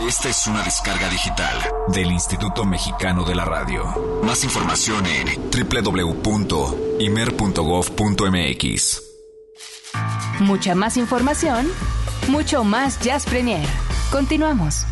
Esta es una descarga digital del Instituto Mexicano de la Radio. Más información en www.imer.gov.mx. Mucha más información, mucho más Jazz Premier. Continuamos.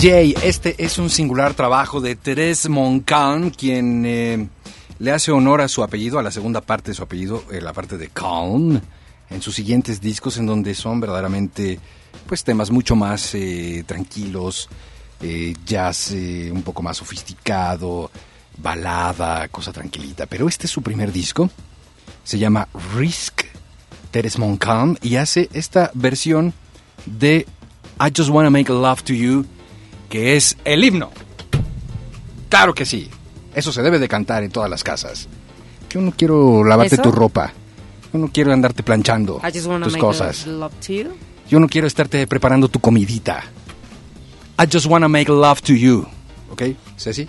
Jay, este es un singular trabajo de Therese Moncalm, quien eh, le hace honor a su apellido, a la segunda parte de su apellido, eh, la parte de Calm, en sus siguientes discos, en donde son verdaderamente pues temas mucho más eh, tranquilos, jazz un poco más sofisticado, balada, cosa tranquilita. Pero este es su primer disco, se llama Risk, Therese Moncalm, y hace esta versión de I Just Wanna Make Love to You que es el himno. Claro que sí. Eso se debe de cantar en todas las casas. Yo no quiero lavarte tu ropa. Yo no quiero andarte planchando tus cosas. Yo no quiero estarte preparando tu comidita. I just wanna make love to you. ¿Ok? Ceci,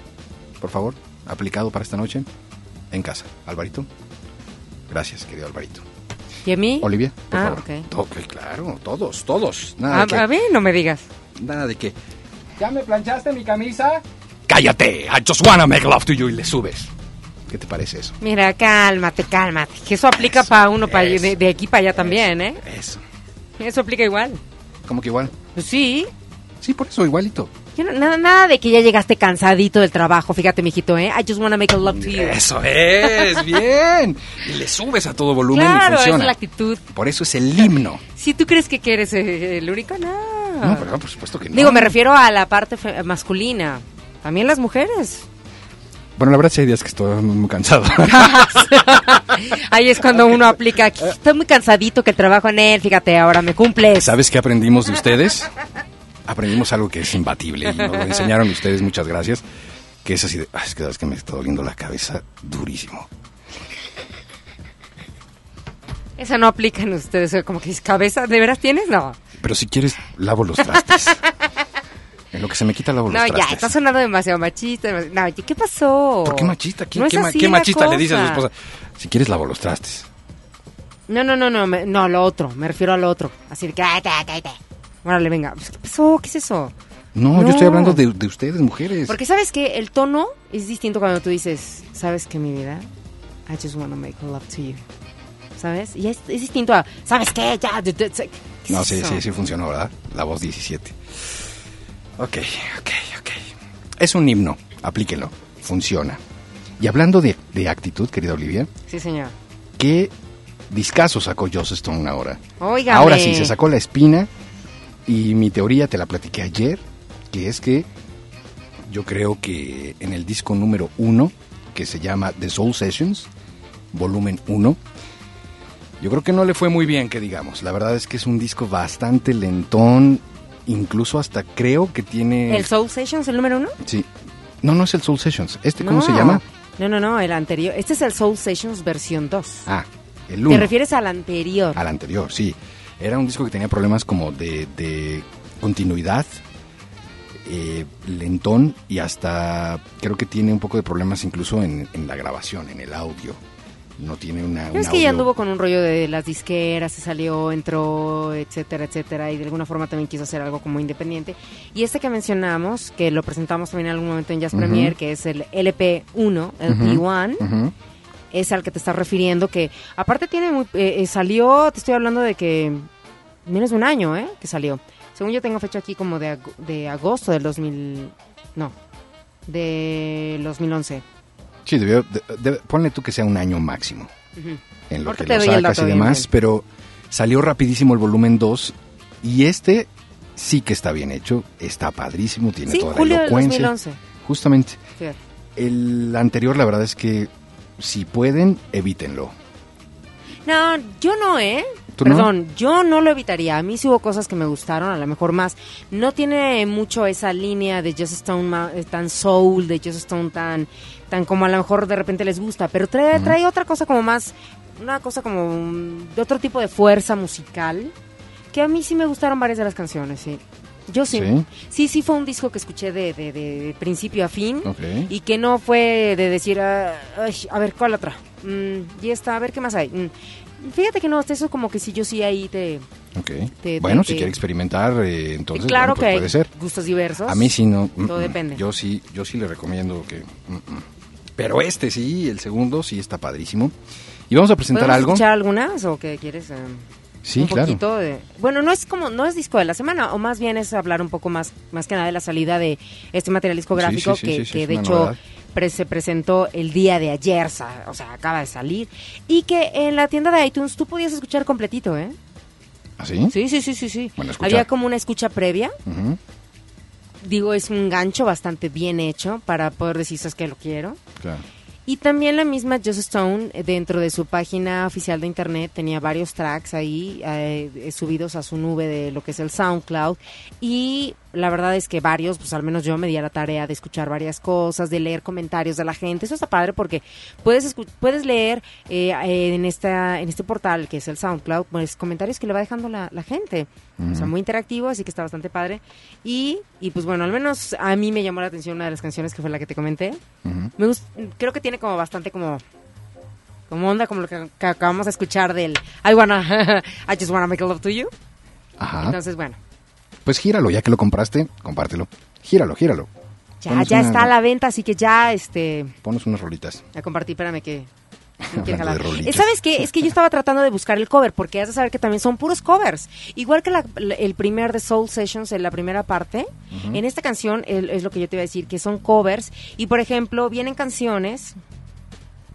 por favor, aplicado para esta noche. En casa. Alvarito. Gracias, querido Alvarito. ¿Y a mí? Olivia, por ah, favor. Ok. claro, todos, todos. Nada a, a mí no me digas. Nada de que ¿Ya me planchaste mi camisa? ¡Cállate! I just wanna make love to you y le subes. ¿Qué te parece eso? Mira, cálmate, cálmate. Que eso aplica Eso, para uno, pa- eso, de, de aquí para allá también, ¿eh? Eso. Eso aplica igual. ¿Cómo que igual? Pues sí. Sí, por eso, igualito. No- nada, nada de que ya llegaste cansadito del trabajo, fíjate, mijito, ¿eh? I just wanna make a love to you. Eso es, bien. Y le subes a todo volumen Claro, y esa es funciona. la actitud. Por eso es el himno. Si tú crees que que eres eh, el único, no. No, pero por supuesto que no. Digo, me refiero a la parte masculina. También las mujeres. Bueno, la verdad sí hay días que estoy muy, cansado. Ahí es cuando uno aplica. Estoy muy cansadito que trabajo en él, fíjate, ahora me cumples. ¿Sabes qué aprendimos de ustedes? Aprendimos algo que es imbatible y nos lo enseñaron ustedes, muchas gracias. Que es así de, "Ay, es que sabes que me está doliendo la cabeza durísimo. Esa no aplica en ustedes, como que cabeza, ¿de veras tienes? No. Pero si quieres, lavo los trastes. En lo que se me quita, lavo No, los ya, trastes. está sonando demasiado machista. No, ¿qué pasó? ¿Por qué machista? ¿Qué, No qué ma- qué la machista le dice a su esposa? Si quieres, lavo los trastes. No, no, no, no, me- no, lo otro, me refiero a lo otro. Así de que, cállate, cállate. Órale, venga. Pues, ¿Qué pasó? ¿Qué es eso? No, No. yo estoy hablando de, de ustedes, mujeres. Porque sabes que el tono es distinto cuando tú dices, ¿sabes que mi vida? I just wanna make love to you. ¿Sabes? Y es, es distinto a, ¿sabes qué? Ya, de- de- de- ¿qué No, sí, sí, sí funcionó, ¿verdad? La voz 17. Ok, ok, ok. Es un himno, aplíquelo, funciona. Y hablando de, de actitud, querida Olivia, Sí, señor. ¿qué discazo sacó Joss Stone ahora? Óigame. Ahora sí, se sacó la espina y mi teoría te la platiqué ayer, que es que yo creo que en el disco número uno, que se llama The Soul Sessions, volumen 1, yo creo que no le fue muy bien, que digamos. La verdad es que es un disco bastante lentón, incluso hasta creo que tiene... ¿El Soul Sessions, el número uno? Sí. No, no es el Soul Sessions. ¿Este cómo No. se llama? No, no, no, el anterior. Este es el Soul Sessions versión 2. Ah, el ¿Te 1. refieres al anterior? Al anterior, sí. Era un disco que tenía problemas como de, de continuidad, eh, lentón y hasta creo que tiene un poco de problemas incluso en, en la grabación, en el audio. No tiene una... No un es que ya audio- anduvo con un rollo de las disqueras, se salió, entró, etcétera, etcétera, y de alguna forma también quiso hacer algo como independiente. Y este que mencionamos, que lo presentamos también en algún momento en Jazz Ujú. Premier, que es el LP1, el P1, Ujú. es al que te estás refiriendo, que aparte tiene muy, eh, eh, salió, te estoy hablando de que menos de un año, ¿eh? Que salió. Según yo tengo fecha aquí como de, ag- de agosto del 2000, no, del 2011. Sí, debió, de- de- ponle tú que sea un año máximo Ujú. en lo que lo sacas y demás, bien. pero salió rapidísimo el volumen 2 y este sí que está bien hecho, está padrísimo, tiene Sí, toda julio la del elocuencia. 2011. Justamente. Fíjate. El anterior, la verdad es que si pueden, evítenlo. No, yo no, ¿eh? ¿Tú no? Perdón, yo no lo evitaría. A mí sí hubo cosas que me gustaron, a lo mejor más. No tiene mucho esa línea de Just Stone eh, tan soul, de Just Stone tan, tan como a lo mejor de repente les gusta, pero trae, trae otra cosa como más, una cosa como de otro tipo de fuerza musical, que a mí sí me gustaron varias de las canciones, sí. Yo sí. ¿Sí? Sí, sí, fue un disco que escuché de, de- de principio a fin. Y que no fue de decir, ay, a ver, ¿cuál otra? Mm, y esta, a ver, ¿qué más hay? Mm, fíjate que no, eso como que si yo sí ahí te... Ok. Te- bueno, te- si te- quiere experimentar, eh, entonces claro bueno, pues que hay puede ser. gustos diversos. A mí sí no. mm, Todo mm. depende. Yo sí, yo sí le recomiendo que. mm, mm. Pero este sí, el segundo sí está padrísimo. Y vamos a presentar ¿Podemos algo. escuchar algunas o qué quieres? eh, Sí, un claro. poquito de... Bueno, no es como, no es disco de la semana, o más bien es hablar un poco más, más que nada de la salida de este material discográfico Sí, sí, sí, que, sí, que es de hecho pre- se presentó el día de ayer, o sea, acaba de salir, y que en la tienda de iTunes tú podías escuchar completito, ¿eh? ¿Ah, sí? Sí, sí, sí, sí, sí. Bueno, escuchar. Había como una escucha previa. Digo, es un gancho bastante bien hecho para poder decir, ¿sabes que lo quiero? claro. Y también la misma Just Stone, eh, dentro de su página oficial de internet, tenía varios tracks ahí eh, subidos a su nube de lo que es el SoundCloud. Y la verdad es que varios, pues al menos yo me di a la tarea de escuchar varias cosas, de leer comentarios de la gente. Eso está padre porque puedes puedes leer eh, eh, en esta en este portal que es el SoundCloud, pues comentarios que le va dejando la, la gente. O sea, muy interactivo, así que está bastante padre. Y, y pues bueno, al menos a mí me llamó la atención una de las canciones que fue la que te comenté. Me gust- creo que tiene como bastante como como onda como lo que, que acabamos de escuchar del I wanna I just wanna make love to you. Ajá. Entonces, bueno, Pues gíralo, ya que lo compraste, compártelo. Gíralo, gíralo. Ya, Ponos ya una- está a la venta, así que ya, este, Ponos unas rolitas. a compartir, espérame que... ¿Sabes qué? Es que yo estaba tratando de buscar el cover, porque has de saber que también son puros covers. Igual que la- la- el primer de Soul Sessions, en la primera parte, en esta canción el- es lo que yo te iba a decir, que son covers. Y, por ejemplo, vienen canciones...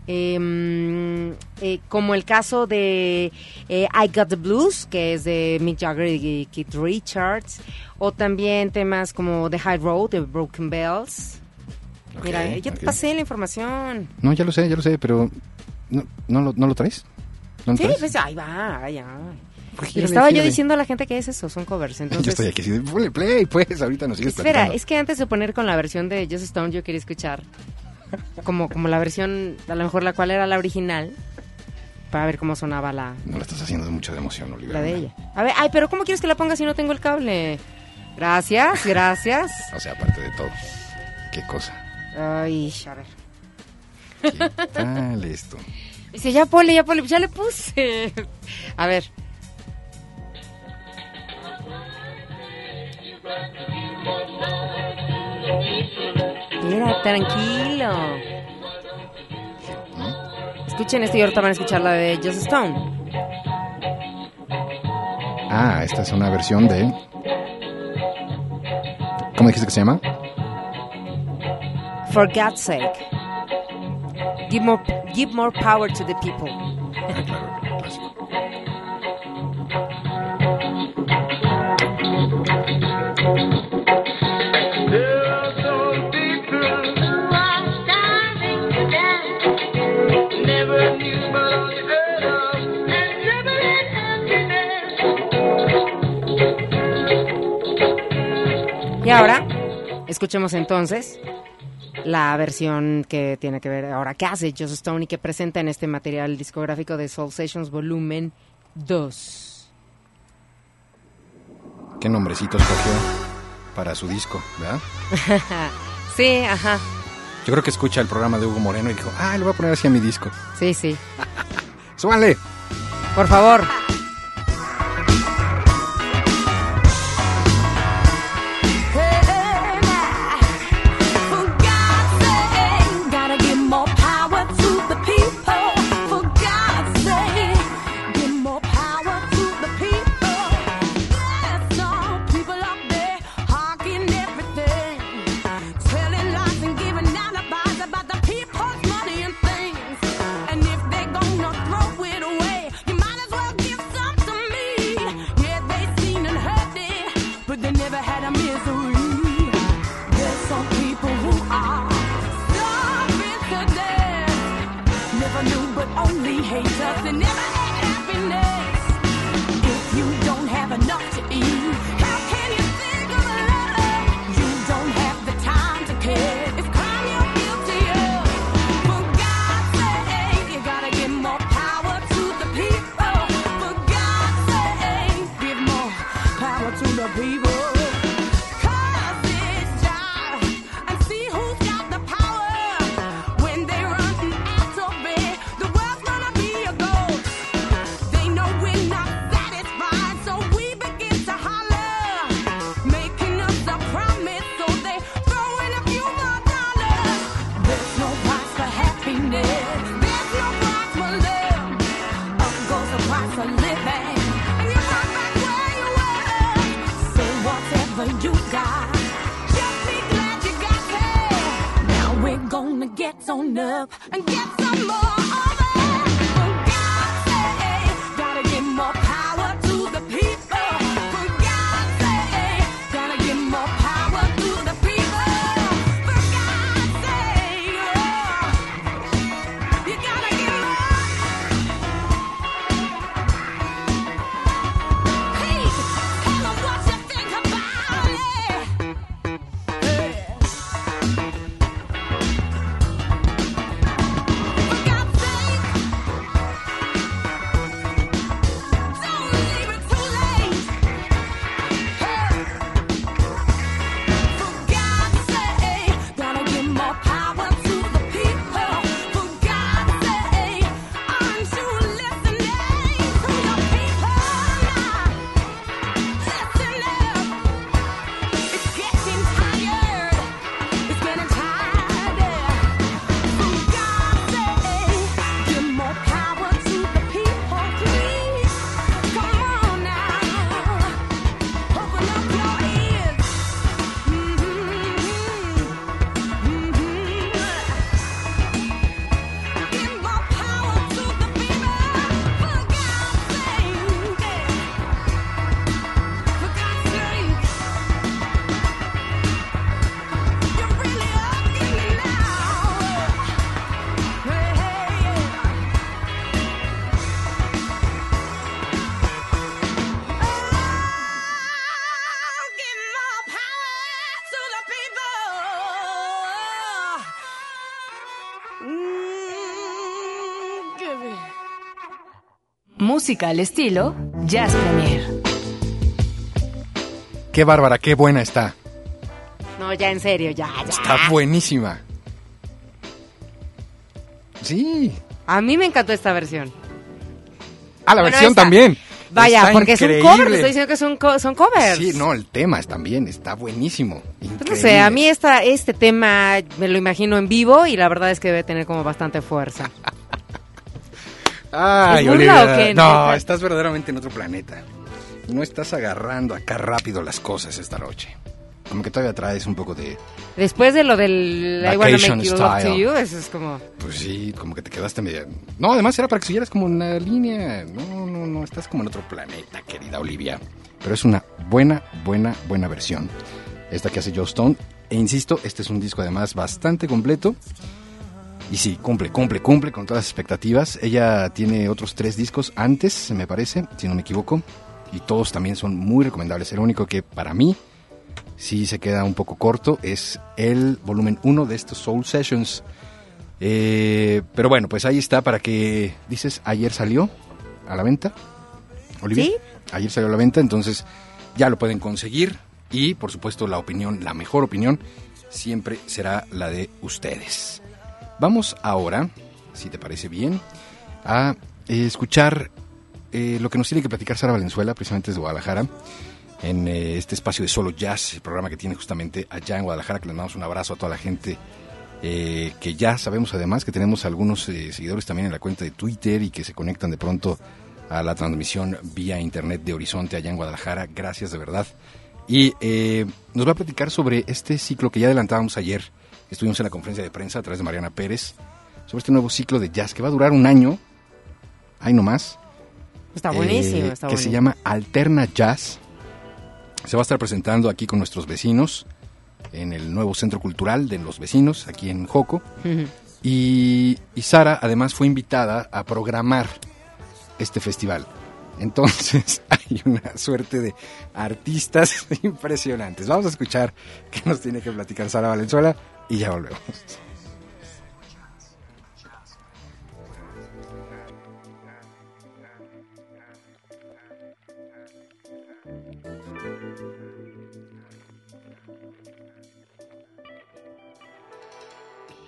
em, eh, como el caso de eh, I Got the Blues, que es de Mick Jagger y Keith Richards, o también temas como The High Road de Broken Bells. Mira, Ok, yo te pasé la información. No, ya lo sé, ya lo sé, pero... ¿No, no, lo, no lo traes? ¿No lo Sí, traes? pues ahí va, ay, ay. Pues Le estaba yo diciendo a la gente que es eso, son covers. Entonces, Yo estoy aquí de, "Ponle play, pues, ahorita nos sigues espera, platicando. es que antes de poner con la versión de Just Stone, yo quería escuchar como, como la versión, a lo mejor la cual era la original, para ver cómo sonaba la, No la estás haciendo de mucha emoción, Olivia. la de ella. A ver, ay, pero ¿cómo quieres que la ponga si no tengo el cable? Gracias, gracias. O sea, aparte de todo. Qué cosa. Ay, a ver. ¿Qué tal esto? Dice, ya ponle, ya ponle, ya le puse. A ver. Mira, tranquilo. Escuchen esto y ahorita van a escuchar la de Just Stone. Ah, esta es una versión de... ¿Cómo dijiste que se llama? For God's sake. Give more, give more power to the people. Ah, claro, clásico. Y ahora, escuchemos entonces la versión que tiene que ver ahora que hace Joss Stone y que presenta en este material discográfico de Soul Sessions Volumen 2. ¿Qué nombrecito escogió para su disco, verdad? Sí, ajá. Yo creo que escucha el programa de Hugo Moreno y dijo, ah, le voy a poner así a mi disco. Sí, sí. ¡Súbale! Por favor. Up and get some more Música al estilo Jazz Premier. Qué bárbara, qué buena está. No, ya en serio, ya, ya. Está buenísima. Sí. A mí me encantó esta versión. Ah, la Bueno, versión esta. también. Vaya, Está porque es un increíble. cover, estoy diciendo que son, co- son covers. Sí, no, el tema es también, está buenísimo. Pues no Increíble. sé, a mí esta, este tema me lo imagino en vivo y la verdad es que debe tener como bastante fuerza. Ay, ¿Es burla Olivia, o qué, No, estás verdaderamente en otro planeta. No estás agarrando acá rápido las cosas esta noche. Como que todavía traes un poco de... Después de lo del I wanna make you love to you, eso es como... Pues sí, como que te quedaste media... No, además era para que siguieras como una línea. No, no, no, estás como en otro planeta, querida Olivia. Pero es una buena, buena, buena versión. Esta que hace Joe Stone. E insisto, este es un disco además bastante completo. Y sí, cumple, cumple, cumple con todas las expectativas. Ella tiene otros tres discos antes, me parece, si no me equivoco. Y todos también son muy recomendables. El único que para mí sí se queda un poco corto es el volumen 1 de estos Soul Sessions. Eh, pero bueno, pues ahí está para que dices, ayer salió a la venta. Olivia. ¿Sí? Ayer salió a la venta, entonces ya lo pueden conseguir. Y por supuesto la opinión, la mejor opinión, siempre será la de ustedes. Vamos ahora, si te parece bien, a eh, escuchar eh, lo que nos tiene que platicar Sara Valenzuela, precisamente desde Guadalajara, en eh, este espacio de Solo Jazz, el programa que tiene justamente allá en Guadalajara, que le mandamos un abrazo a toda la gente eh, que ya sabemos además que tenemos algunos seguidores también en la cuenta de Twitter y que se conectan de pronto a la transmisión vía internet de Horizonte allá en Guadalajara. Gracias de verdad. Y nos va a platicar sobre este ciclo que ya adelantábamos ayer. Estuvimos en la conferencia de prensa a través de Mariana Pérez sobre este nuevo ciclo de jazz que va a durar un año. Ahí nomás. Está buenísimo, eh, está que se llama Alterna Jazz. Se va a estar presentando aquí con nuestros vecinos en el nuevo centro cultural de los vecinos, aquí en Joco. Y, y Sara además fue invitada a programar este festival. Entonces hay una suerte de artistas impresionantes. Vamos a escuchar qué nos tiene que platicar Sara Valenzuela y ya volvemos.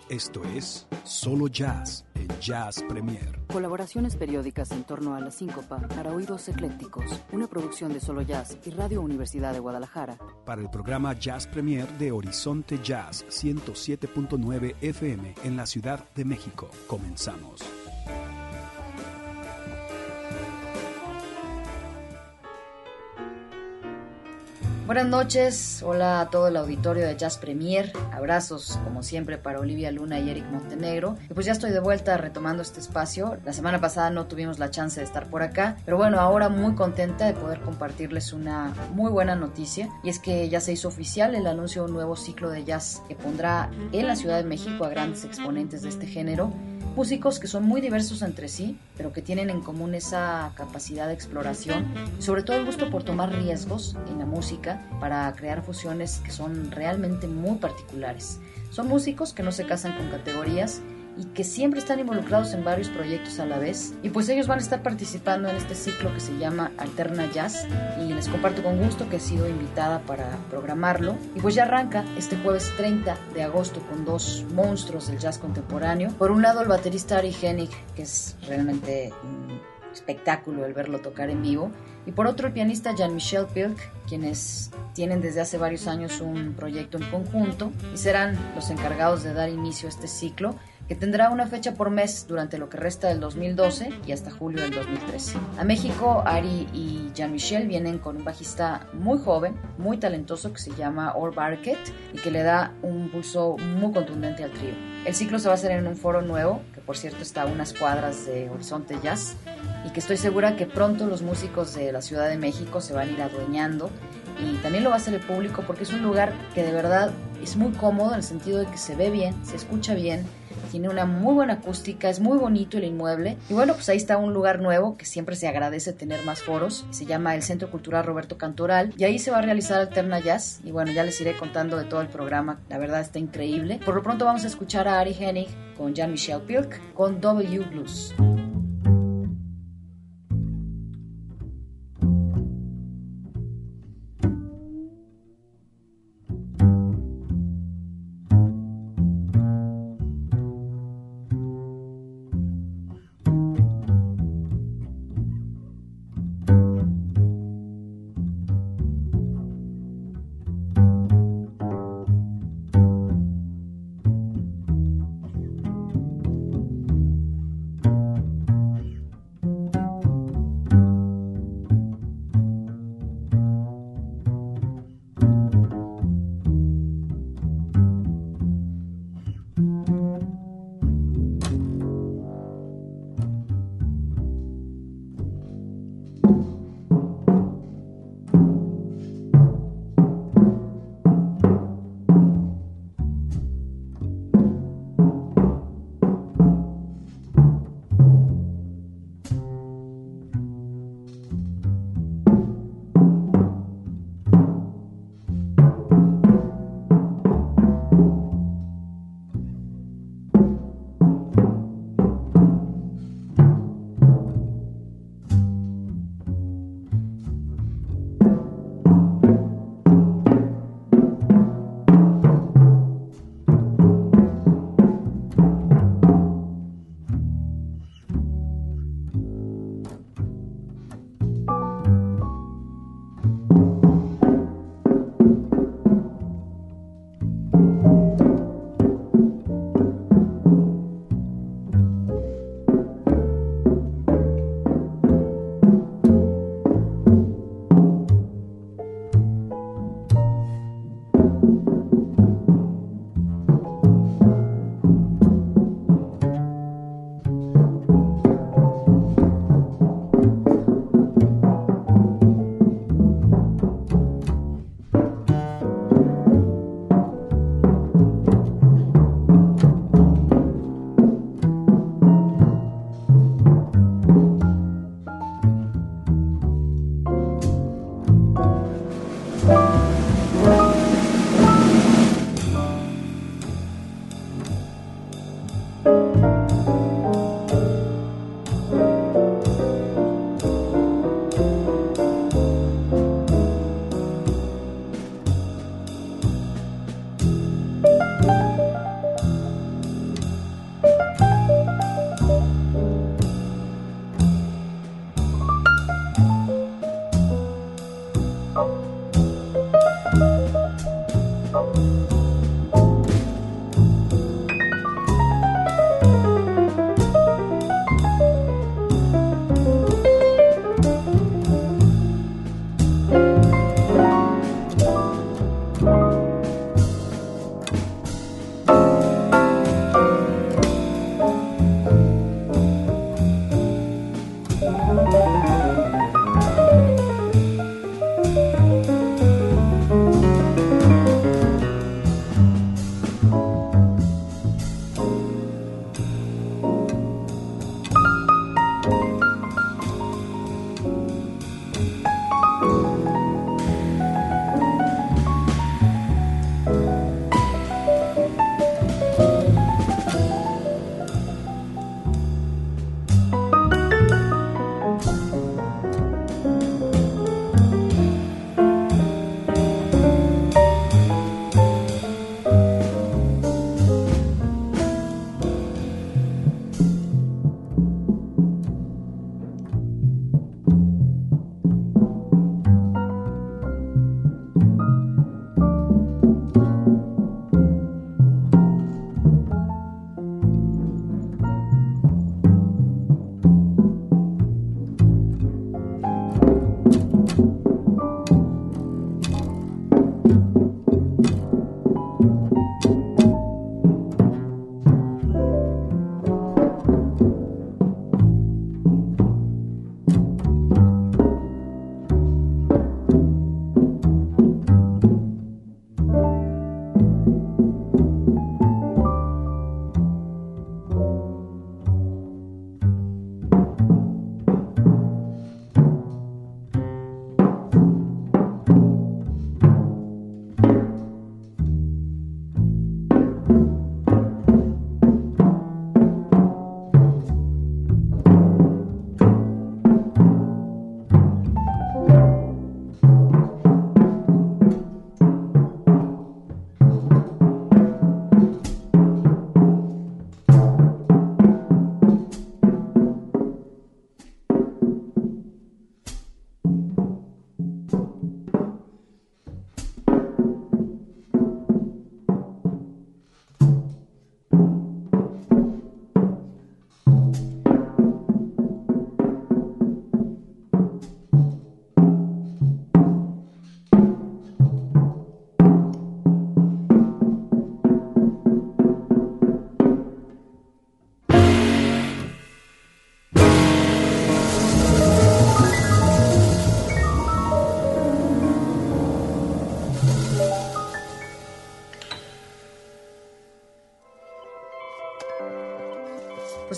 Esto es Solo Jazz en Jazz Premier. Colaboraciones periódicas en torno a la síncopa para oídos eclécticos. Una producción de Solo Jazz y Radio Universidad de Guadalajara. Para el programa Jazz Premier de Horizonte Jazz 107.9 FM en la Ciudad de México. Comenzamos. Buenas noches, hola a todo el auditorio de Jazz Premier, abrazos como siempre para Olivia Luna y Eric Montenegro. Y pues ya estoy de vuelta retomando este espacio. La semana pasada no tuvimos la chance de estar por acá, pero bueno, ahora muy contenta de poder compartirles una muy buena noticia y es que ya se hizo oficial el anuncio de un nuevo ciclo de jazz que pondrá en la Ciudad de México a grandes exponentes de este género músicos que son muy diversos entre sí, pero que tienen en común esa capacidad de exploración sobre todo el gusto por tomar riesgos en la música para crear fusiones que son realmente muy particulares. Son músicos que no se casan con categorías y que siempre están involucrados en varios proyectos a la vez. Y pues ellos van a estar participando en este ciclo que se llama Alterna Jazz y les comparto con gusto que he sido invitada para programarlo. Y pues ya arranca este jueves 30 de agosto con dos monstruos del jazz contemporáneo. Por un lado el baterista Ari Hennig, que es realmente un espectáculo el verlo tocar en vivo. Y por otro el pianista Jean-Michel Pilk, quienes tienen desde hace varios años un proyecto en conjunto y serán los encargados de dar inicio a este ciclo que tendrá una fecha por mes durante lo que resta del 2012 y hasta julio del 2013. A México, Ari y Jean-Michel vienen con un bajista muy joven, muy talentoso que se llama Or Barket y que le da un pulso muy contundente al trío. El ciclo se va a hacer en un foro nuevo, que por cierto está a unas cuadras de Horizonte Jazz, y que estoy segura que pronto los músicos de la Ciudad de México se van a ir adueñando y también lo va a hacer el público porque es un lugar que de verdad es muy cómodo en el sentido de que se ve bien, se escucha bien, tiene una muy buena acústica, es muy bonito el inmueble. Y bueno, pues ahí está un lugar nuevo que siempre se agradece tener más foros. Se llama el Centro Cultural Roberto Cantoral y ahí se va a realizar Alterna Jazz. Y bueno, ya les iré contando de todo el programa. La verdad está increíble. Por lo pronto vamos a escuchar a Ari Hennig con Jean-Michel Pilk con W Blues.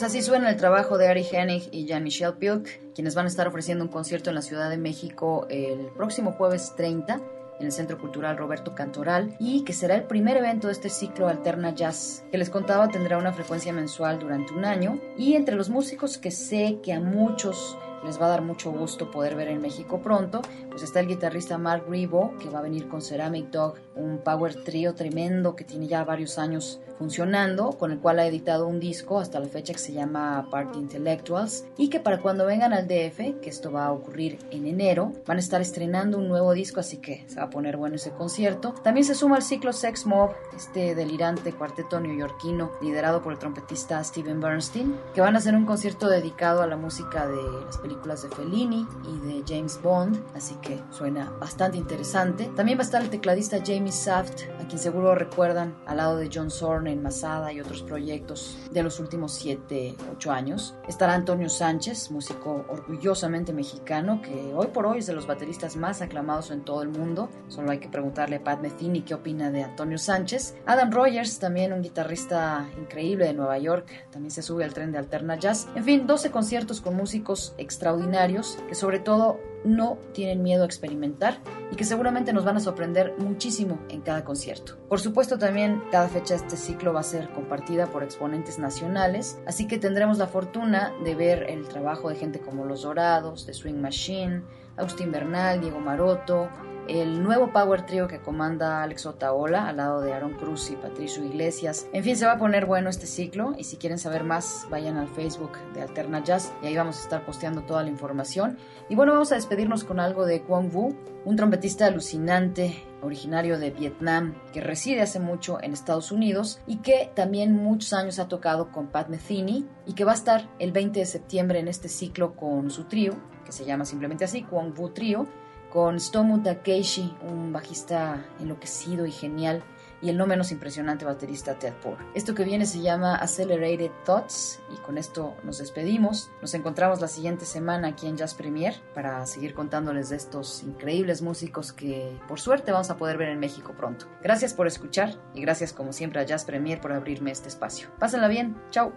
Pues así suena el trabajo de Ari Hennig y Jean-Michel Pilk, quienes van a estar ofreciendo un concierto en la Ciudad de México el próximo jueves 30 en el Centro Cultural Roberto Cantoral y que será el primer evento de este ciclo Alterna Jazz, que les contaba tendrá una frecuencia mensual durante un año y entre los músicos que sé que a muchos les va a dar mucho gusto poder ver en México pronto, pues está el guitarrista Mark Rebo, que va a venir con Ceramic Dog, un power trio tremendo que tiene ya varios años funcionando, con el cual ha editado un disco hasta la fecha que se llama Party Intellectuals, y que para cuando vengan al DF, que esto va a ocurrir en enero, van a estar estrenando un nuevo disco, así que se va a poner bueno ese concierto. También se suma al ciclo Sex Mob, este delirante cuarteto neoyorquino liderado por el trompetista Steven Bernstein, que van a hacer un concierto dedicado a la música de las películas de Fellini y de James Bond, así que suena bastante interesante. También va a estar el tecladista Jamie Saft, a quien seguro recuerdan al lado de John Zorn en Masada y otros proyectos de los últimos 7-8 años. Estará Antonio Sánchez, músico orgullosamente mexicano, que hoy por hoy es de los bateristas más aclamados en todo el mundo. Solo hay que preguntarle a Pat Metheny qué opina de Antonio Sánchez. Adam Rogers, también un guitarrista increíble de Nueva York, también se sube al tren de Alterna Jazz. En fin, 12 conciertos con músicos extraordinarios que sobre todo no tienen miedo a experimentar y que seguramente nos van a sorprender muchísimo en cada concierto. Por supuesto también cada fecha de este ciclo va a ser compartida por exponentes nacionales, así que tendremos la fortuna de ver el trabajo de gente como Los Dorados, The Swing Machine, Austin Bernal, Diego Maroto, el nuevo Power Trio que comanda Alex Otaola al lado de Aaron Cruz y Patricio Iglesias. En fin, se va a poner bueno este ciclo y si quieren saber más, vayan al Facebook de Alterna Jazz y ahí vamos a estar posteando toda la información. Y bueno, vamos a despedirnos con algo de Kwon Wu, un trompetista alucinante originario de Vietnam, que reside hace mucho en Estados Unidos y que también muchos años ha tocado con Pat Metheny y que va a estar el 20 de septiembre en este ciclo con su trío, que se llama simplemente así, Kwon Wu Trio, con Stomu Takeishi, un bajista enloquecido y genial, y el no menos impresionante baterista Ted Poor. Esto que viene se llama Accelerated Thoughts y con esto nos despedimos. Nos encontramos la siguiente semana aquí en Jazz Premier para seguir contándoles de estos increíbles músicos que por suerte vamos a poder ver en México pronto. Gracias por escuchar y gracias como siempre a Jazz Premier por abrirme este espacio. Pásenla bien, chao.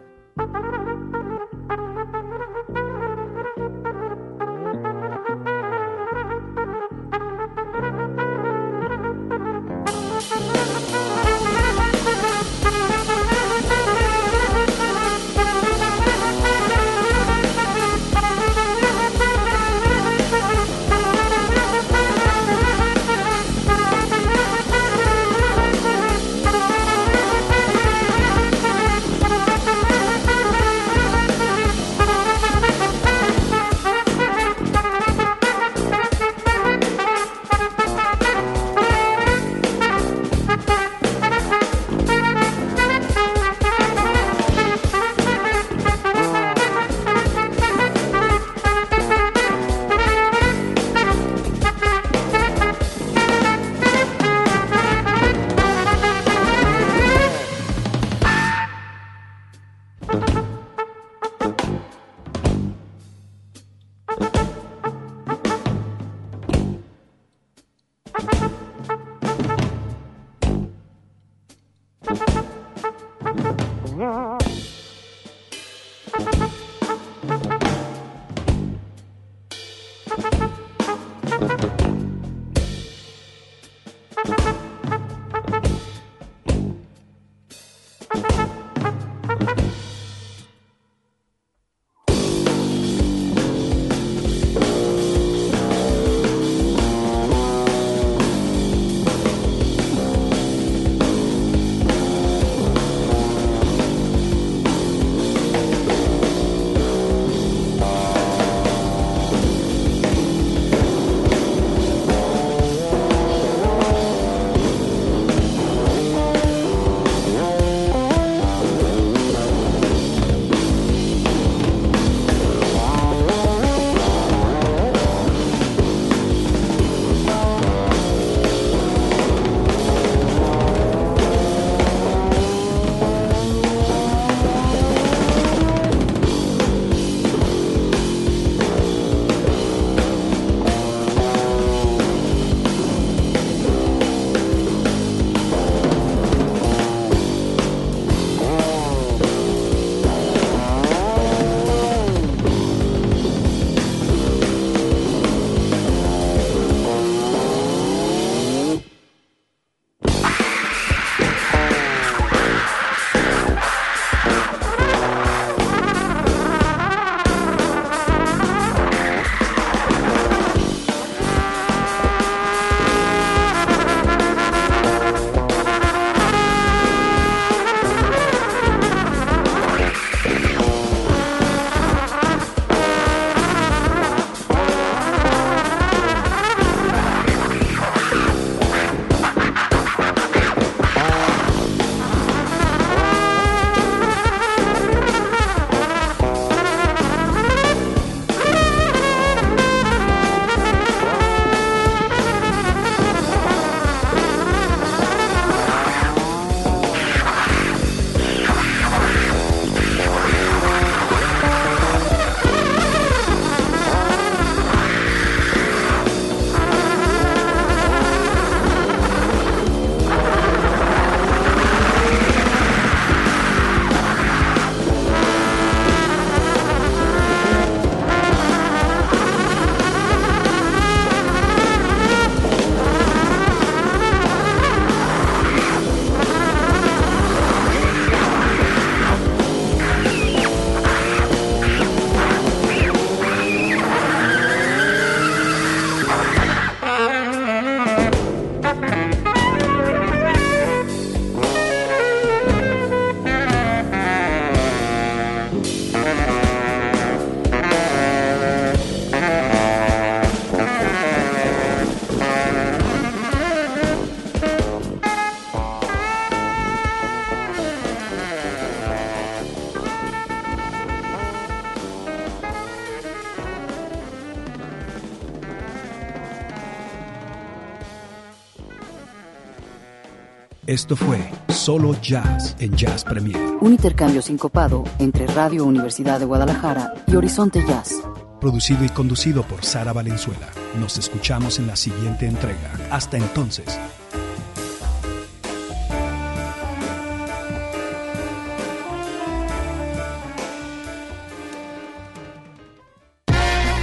Esto fue Solo Jazz en Jazz Premier. Un intercambio sincopado entre Radio Universidad de Guadalajara y Horizonte Jazz. Producido y conducido por Sara Valenzuela. Nos escuchamos en la siguiente entrega. Hasta entonces.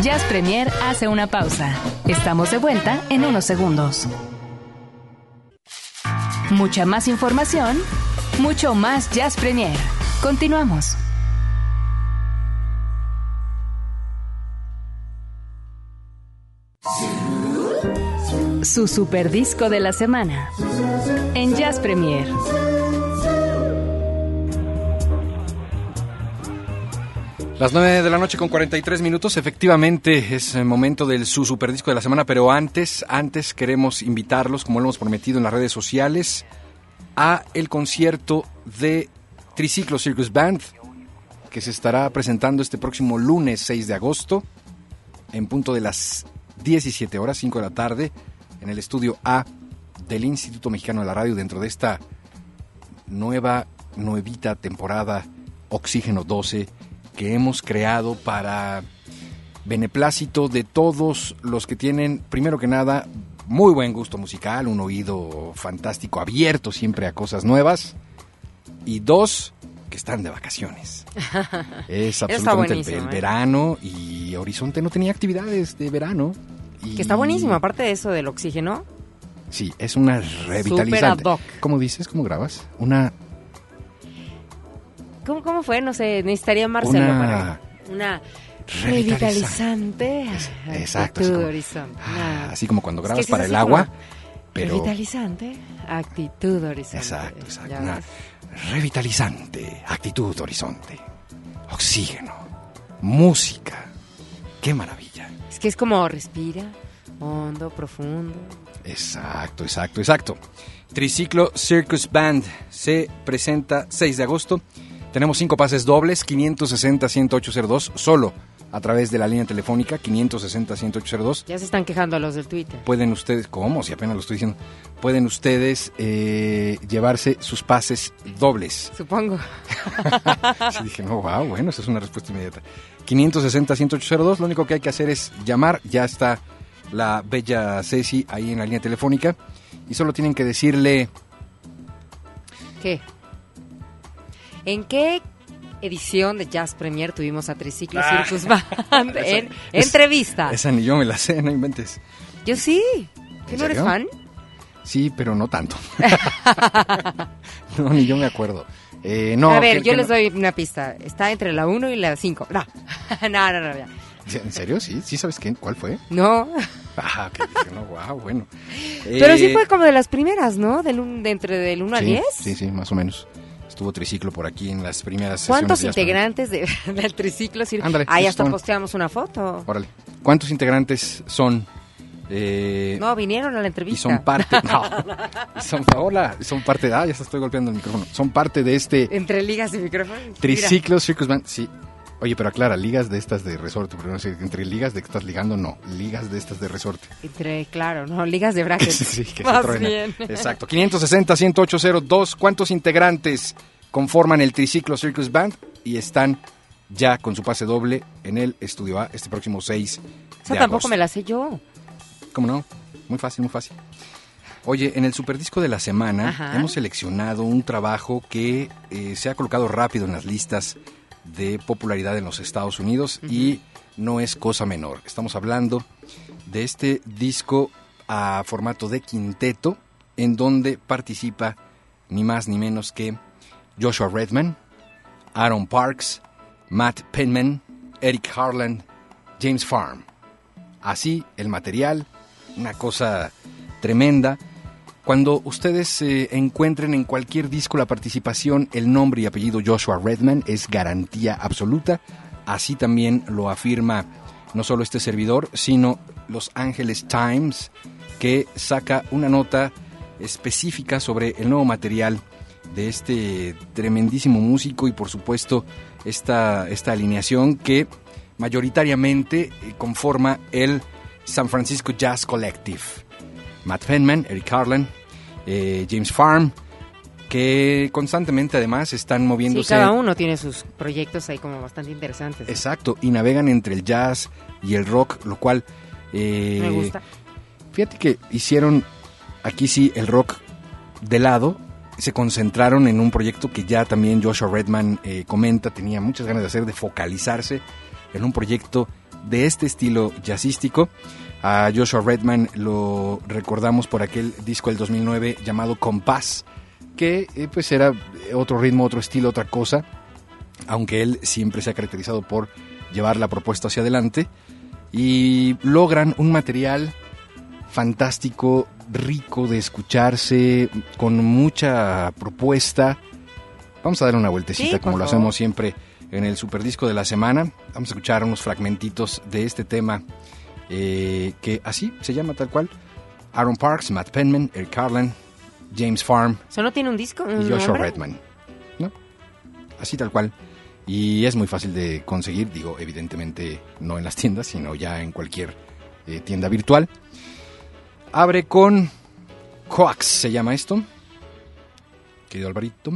Jazz Premier hace una pausa. Estamos de vuelta en unos segundos. Mucha más información, mucho más Jazz Premier. Continuamos. Su super disco de la semana en Jazz Premier. Las 9 de la noche con 43 minutos, efectivamente es el momento del su superdisco de la semana, pero antes, antes queremos invitarlos, como lo hemos prometido en las redes sociales, a el concierto de Triciclo Circus Band, que se estará presentando este próximo lunes 6 de agosto, en punto de las 17 horas, 5 de la tarde, en el estudio A del Instituto Mexicano de la Radio, dentro de esta nueva, nuevita temporada Oxígeno 12 que hemos creado para beneplácito de todos los que tienen, primero que nada, muy buen gusto musical, un oído fantástico, abierto siempre a cosas nuevas, y dos, que están de vacaciones. Es absolutamente el, ¿eh? verano y Horizonte no tenía actividades de verano. y- Que está buenísimo, aparte de eso del oxígeno. Sí, es una revitalizante. ad hoc. ¿Cómo dices? ¿Cómo grabas? Una ¿Cómo, cómo fue? No sé, necesitaría Marcelo Una para... Una revitalizante. revitalizante. Exacto. actitud así como-. Ah, así como cuando Es que grabas para el agua, pero... Revitalizante, actitud horizonte. Exacto, exacto. Una revitalizante actitud horizonte. Oxígeno. Música. Qué maravilla. Es que es como respira, hondo, profundo. Exacto, exacto, exacto. Triciclo Circus Band se presenta 6 de agosto. Tenemos cinco pases dobles, 560-10802, solo a través de la línea telefónica 560-10802. Ya se están quejando los del Twitter. Pueden ustedes, ¿cómo? Si apenas lo estoy diciendo. Pueden ustedes eh, llevarse sus pases dobles. Supongo. Sí, dije, no, wow, bueno, esa es una respuesta inmediata. 560-10802, lo único que hay que hacer es llamar, ya está la bella Ceci ahí en la línea telefónica, y solo tienen que decirle, ¿Qué? ¿En qué edición de Jazz Premier tuvimos a Triciclo Circus Band en Ah. es- entrevista? esa ni yo me la sé, no inventes. Yo sí. ¿Que ¿En no eres fan? Sí, pero no tanto. no, ni yo me acuerdo. Eh, no, a ver, que- yo que les no- doy una pista. Está entre la 1 y la 5. No. no, no, no, ya. ¿En serio? ¿Sí? ¿Sí sabes quién? ¿Cuál fue? No. Ah, que no, wow, bueno. Pero sí Eh, fue como de las primeras, ¿no? Del un, de entre del 1 al sí, 10. Sí, sí, más o menos. Estuvo triciclo por aquí en las primeras ¿Cuántos sesiones integrantes de, del triciclo Circus? Ándale, Ahí hasta son. posteamos una foto. Órale. ¿Cuántos integrantes son? Eh, No, vinieron a la y entrevista. son parte. No. Son, hola, son parte de. Ah, ya se estoy golpeando el micrófono. Son parte de este Entre ligas y micrófonos. Mira. triciclo Circus Band. Sí. Oye, pero aclara, ligas de estas de resorte. Pero no sé, entre ligas de que estás ligando, no. Ligas de estas de resorte. Entre, claro, no, ligas de brackets. Sí, que se Más truena. bien. Exacto. 560-10802. ¿Cuántos integrantes conforman el triciclo Circus Band? Y están ya con su pase doble en el Estudio A este próximo 6 Eso de tampoco agosto. me la sé yo. ¿Cómo no? Muy fácil, muy fácil. Oye, en el superdisco de la semana Ajá. hemos seleccionado un trabajo que eh, se ha colocado rápido en las listas de popularidad en los Estados Unidos y no es cosa menor. Estamos hablando de este disco a formato de quinteto en donde participa ni más ni menos que Joshua Redman, Aaron Parks, Matt Penman, Eric Harland, James Farm. Así el material, una cosa tremenda. Cuando ustedes eh, encuentren en cualquier disco la participación, el nombre y apellido Joshua Redman es garantía absoluta. Así también lo afirma no solo este servidor, sino Los Angeles Times, que saca una nota específica sobre el nuevo material de este tremendísimo músico y por supuesto esta, esta alineación que mayoritariamente eh, conforma el San Francisco Jazz Collective. Matt Penman, Eric Harlan, eh, James Farm, que constantemente además están Sí, moviéndose. cada uno tiene sus proyectos ahí como bastante interesantes. Exacto, y navegan entre el jazz y el rock, lo cual... eh, Me gusta. Fíjate que hicieron aquí sí el rock de lado, se concentraron en un proyecto que ya también Joshua Redman eh, comenta, tenía muchas ganas de hacer, de focalizarse en un proyecto de este estilo jazzístico. A Joshua Redman lo recordamos por aquel disco del 2009 llamado Compás, que eh, pues era otro ritmo, otro estilo, otra cosa, aunque él siempre se ha caracterizado por llevar la propuesta hacia adelante y logran un material fantástico, rico de escucharse, con mucha propuesta. Vamos a dar una vueltecita Sí, como lo hacemos siempre en el superdisco de la semana. Vamos a escuchar unos fragmentitos de este tema eh, que así se llama tal cual. Aaron Parks, Matt Penman, Eric Carlin, James Farm ¿Solo tiene un disco? ¿Un y Joshua nombre? Redman. ¿no? Así tal cual. Y es muy fácil de conseguir, digo, evidentemente no en las tiendas, sino ya en cualquier eh, tienda virtual. Abre con Coax, se llama esto. Querido Alvarito.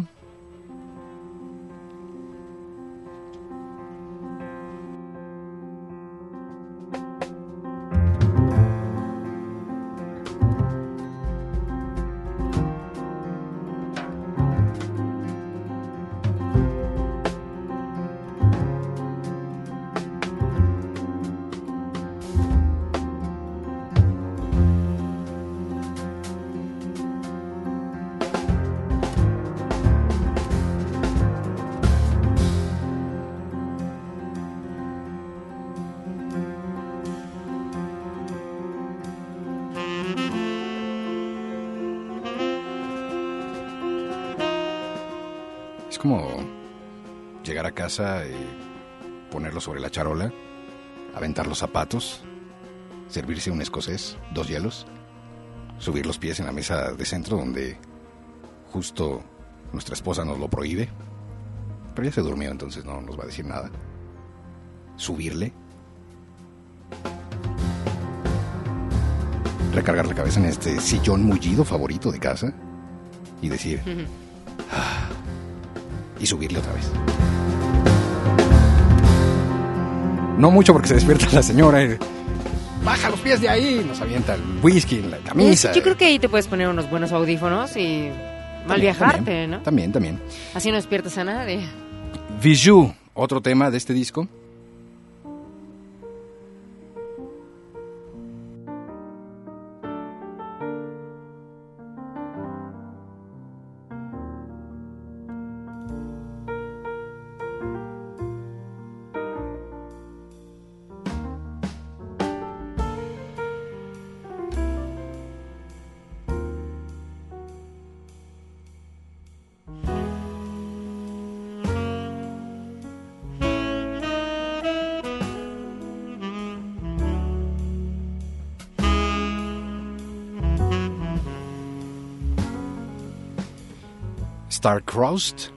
Eh, ponerlo sobre la charola, aventar los zapatos, servirse un escocés, dos hielos, subir los pies en la mesa de centro donde justo nuestra esposa nos lo prohíbe. Pero ya se durmió, entonces no nos va a decir nada. Subirle. Recargar la cabeza en este sillón mullido favorito de casa y decir, y subirle otra vez. No mucho porque se despierta la señora. y, Baja los pies de ahí. Nos avienta el whisky en la camisa. Yo creo que ahí te puedes poner unos buenos audífonos y mal También, viajarte, también, ¿no? También, también. Así no despiertas a nadie. Viju, otro tema de este disco. Star-Crossed.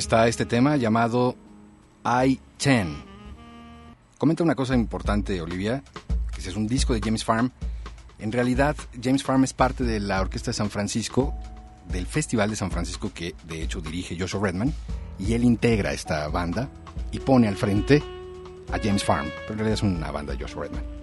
Está este tema llamado I-10. Comenta una cosa importante, Olivia, que es un disco de James Farm. En realidad, James Farm es parte de la Orquesta de San Francisco, del Festival de San Francisco que de hecho dirige Joshua Redman, y él integra esta banda y pone al frente a James Farm, pero en realidad es una banda de Joshua Redman.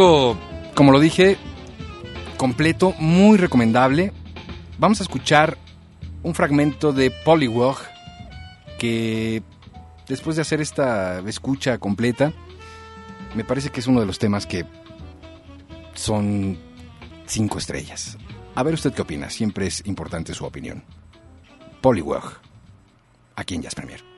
Como lo dije, completo, muy recomendable. Vamos a escuchar un fragmento de Polywog que después de hacer esta escucha completa, me parece que es uno de los temas que son cinco estrellas. A ver usted qué opina, siempre es importante su opinión. Polywog, aquí en Jazz Premier.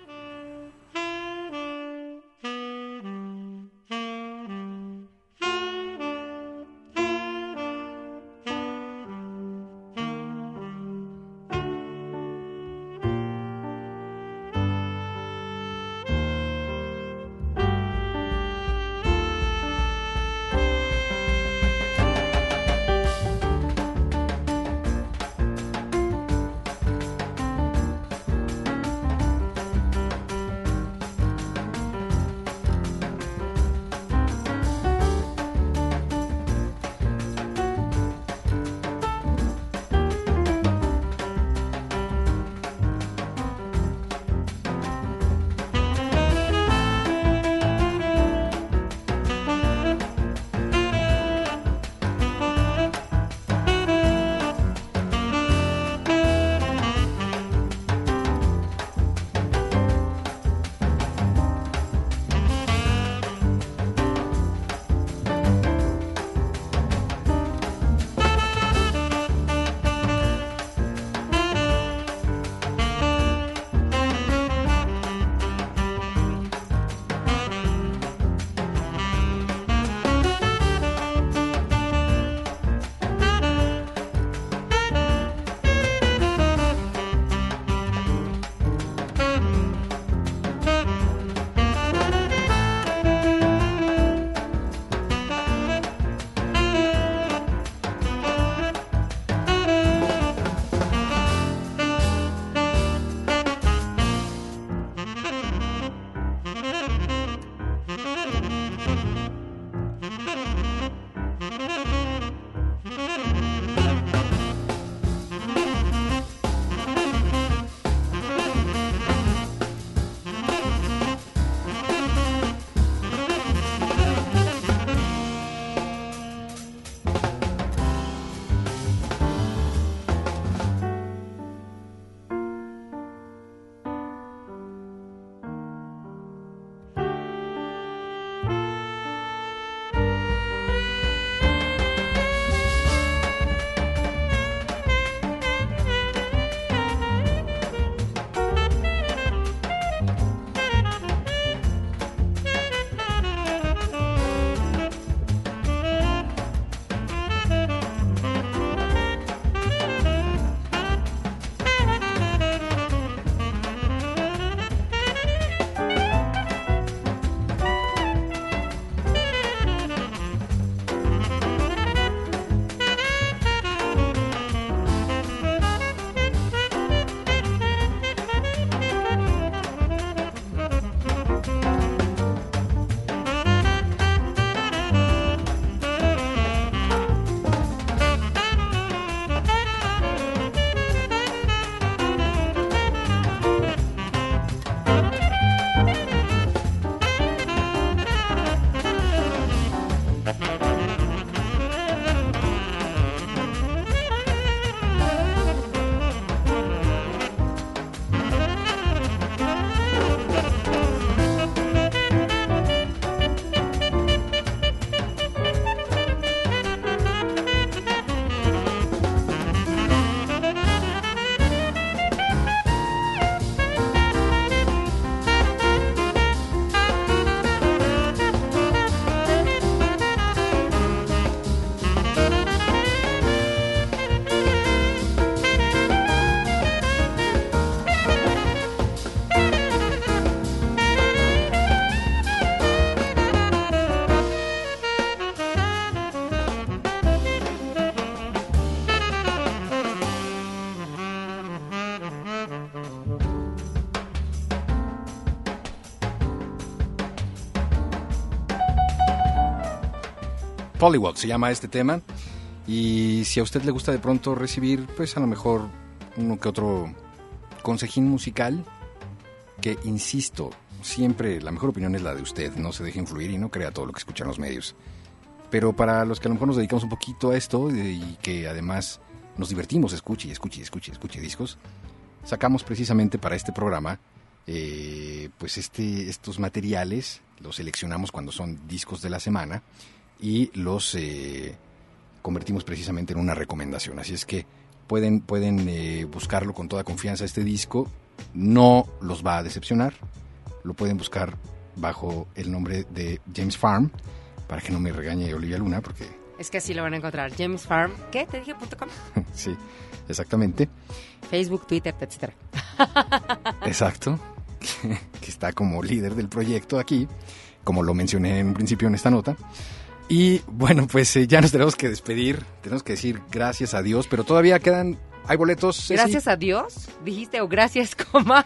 Polywog se llama este tema. Y si a usted le gusta de pronto recibir, pues a lo mejor uno que otro consejín musical, que insisto, siempre la mejor opinión es la de usted, no se deje influir y no crea todo lo que escuchan los medios. pero para los que a lo mejor nos dedicamos un poquito a esto eh, y que además nos divertimos, escuche y escuche y escuche, escuche discos, sacamos precisamente para este programa eh, pues este, estos materiales, los seleccionamos cuando son discos de la semana y los eh, convertimos precisamente en una recomendación. Así es que pueden, pueden eh, buscarlo con toda confianza este disco, no los va a decepcionar, lo pueden buscar bajo el nombre de James Farm, para que no me regañe Olivia Luna, porque Es que así lo van a encontrar. James Farm, ¿qué? Te dije punto .com. sí, exactamente, Facebook, Twitter, etcétera. exacto, que está como líder del proyecto aquí, como lo mencioné en principio en esta nota. Y bueno, pues eh, ya nos tenemos que despedir, tenemos que decir gracias a Dios, pero todavía quedan, hay boletos. Ceci? Gracias a Dios, dijiste, o gracias, coma,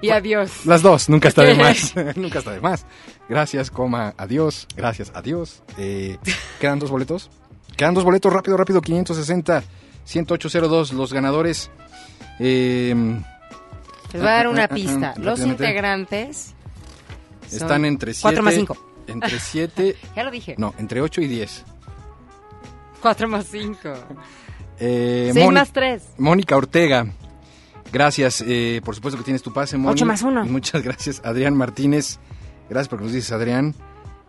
y adiós. Las dos, nunca está de más, nunca está de más. Gracias, coma, adiós, gracias, adiós. Eh, ¿Quedan dos boletos? Quedan dos boletos, rápido, rápido, 560, 10802, los ganadores. eh, Les voy a dar una pista. Los integrantes están entre 7... 4 más 5. Entre 7... Ya lo dije. No, entre 8 y 10. 4 más 5. Eh, 6 Mónica- más 3. Mónica Ortega. Gracias, eh, por supuesto que tienes tu pase, Mónica. Ocho más uno. Y muchas gracias, Adrián Martínez. Gracias por que nos dices, Adrián.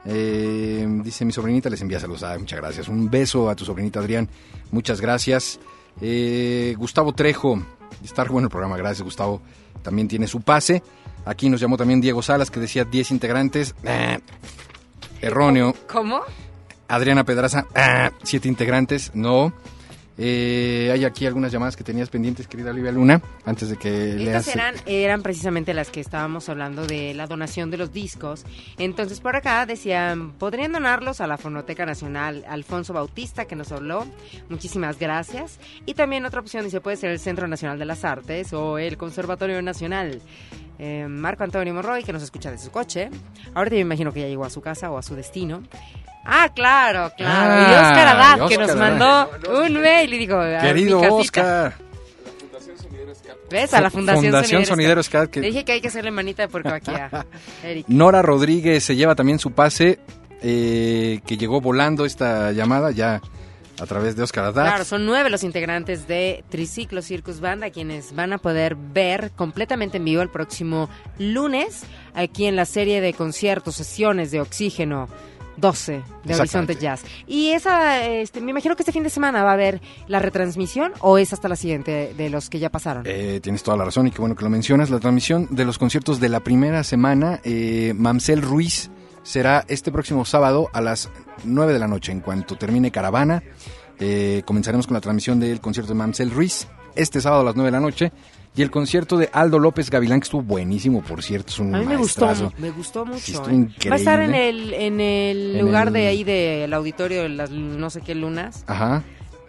Eh, dice mi sobrinita, les envía saludos. Ah, muchas gracias. Un beso a tu sobrinita, Adrián. Muchas gracias. Eh, Gustavo Trejo. Está bueno el programa, gracias, Gustavo. También tiene su pase. Aquí nos llamó también Diego Salas, que decía 10 integrantes. Ah, erróneo. ¿Cómo? Adriana Pedraza, ah, siete integrantes, no. Eh, hay aquí algunas llamadas que tenías pendientes, querida Olivia Luna, antes de que leas. Estas eran, eran precisamente las que estábamos hablando de la donación de los discos. Entonces por acá decían, podrían donarlos a la Fonoteca Nacional Alfonso Bautista, que nos habló. Muchísimas gracias. Y también otra opción dice, puede ser el Centro Nacional de las Artes o el Conservatorio Nacional. Eh, Marco Antonio Monroy, que nos escucha de su coche. Ahorita me imagino que ya llegó a su casa o a su destino. Ah, claro, claro. y Ah, Oscar Abad, y que nos Oscar mandó un mail y digo, Querido. Oscar. ¿Ves? A la Fundación, Fundación Sonidero Scat, que- dije que hay que hacerle manita de puerco aquí a Eric. Nora Rodríguez se lleva también su pase, eh, que llegó volando esta llamada ya a través de Oscar Haddad. Claro, son nueve los integrantes de Triciclo Circus Banda quienes van a poder ver completamente en vivo el próximo lunes aquí en la serie de conciertos, sesiones de Oxígeno 12 de Horizonte. Jazz. Y esa, este, me imagino que este fin de semana va a haber la retransmisión o es hasta la siguiente de los que ya pasaron. Eh, tienes toda la razón y qué bueno que lo mencionas. La transmisión de los conciertos de la primera semana, eh, Mamsel Ruiz será este próximo sábado a las 9 de la noche. En cuanto termine Caravana, eh, comenzaremos con la transmisión del concierto de Mamsel Ruiz este sábado a las 9 de la noche. Y el concierto de Aldo López Gavilán, que estuvo buenísimo, por cierto, es un a mí me gustó, maestrazo. me gustó mucho. Sí, ¿eh? Va a estar en el, en el En lugar el- de ahí del auditorio de las no sé qué lunas. Ajá.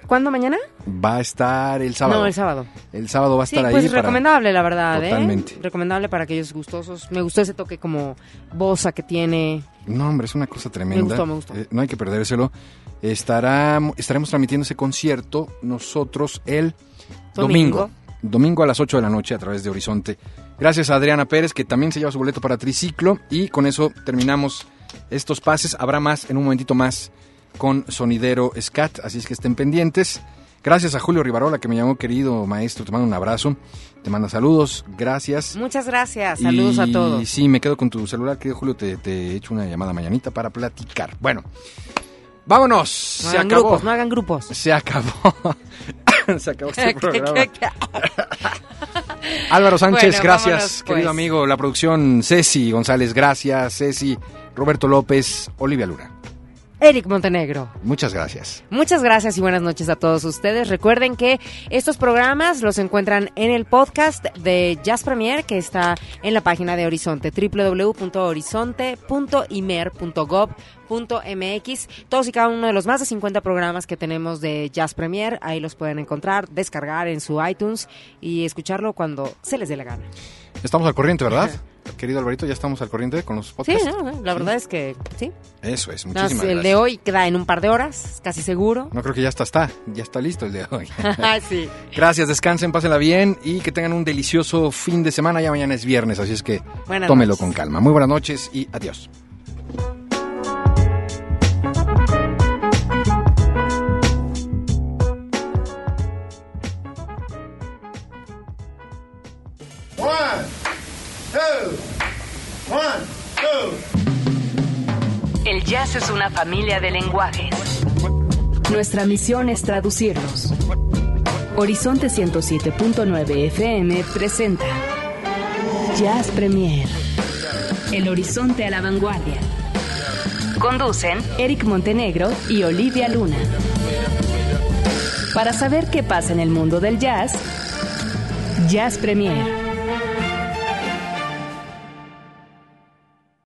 ¿Cuándo mañana? Va a estar el sábado. No, el sábado. El sábado va a Sí, estar pues ahí. para- recomendable, la verdad, Totalmente. ¿eh? Recomendable para aquellos gustosos. Me gustó ese toque como bosa que tiene. No, hombre, es una cosa tremenda. Me gustó, me gustó. Eh, no hay que perdérselo. Estará, estaremos transmitiendo ese concierto nosotros el Domingo. domingo. Domingo a las 8 de la noche a través de Horizonte. Gracias a Adriana Pérez, que también se lleva su boleto para triciclo. Y con eso terminamos estos pases. Habrá más en un momentito más con Sonidero Scat, así es que estén pendientes. Gracias a Julio Rivarola, que me llamó querido maestro. Te mando un abrazo. Te manda saludos. Gracias. Muchas gracias. Saludos a Y todos. sí, me quedo con tu celular, querido Julio. Te, te echo una llamada mañanita para platicar. Bueno, vámonos. No Se hagan acabó. grupos, no hagan grupos. Se acabó. Se acabó este ¿Qué- programa. qué- qué- Álvaro Sánchez, Bueno, gracias, vámonos, pues. querido amigo. La producción, Ceci González, gracias. Ceci, Roberto López, Olivia Luna. Eric Montenegro. Muchas gracias. Muchas gracias y buenas noches a todos ustedes. Recuerden que estos programas los encuentran en el podcast de Jazz Premier que está en la página de Horizonte, www.horizonte.imer.gov.mx. Todos y cada uno de los más de 50 programas que tenemos de Jazz Premier, ahí los pueden encontrar, descargar en su iTunes y escucharlo cuando se les dé la gana. Estamos al corriente, ¿verdad? Querido Alvarito, ya estamos al corriente con los Sí, podcasts. no, la verdad es que sí. Eso es, Nada más muchísimas el gracias. de hoy queda en un par de horas, casi seguro. No creo que ya está, está, ya está listo el de hoy. sí. Gracias, descansen, pásenla bien y que tengan un delicioso fin de semana. Ya mañana es viernes, así es que Buenas tómelo noches. con calma. Muy buenas noches y adiós. Two. One, two. El jazz es una familia de lenguajes. Nuestra misión es traducirlos. Horizonte 107.9 FM presenta Jazz Premier. El horizonte a la vanguardia. Conducen Eric Montenegro y Olivia Luna. Para saber qué pasa en el mundo del jazz, Jazz Premier.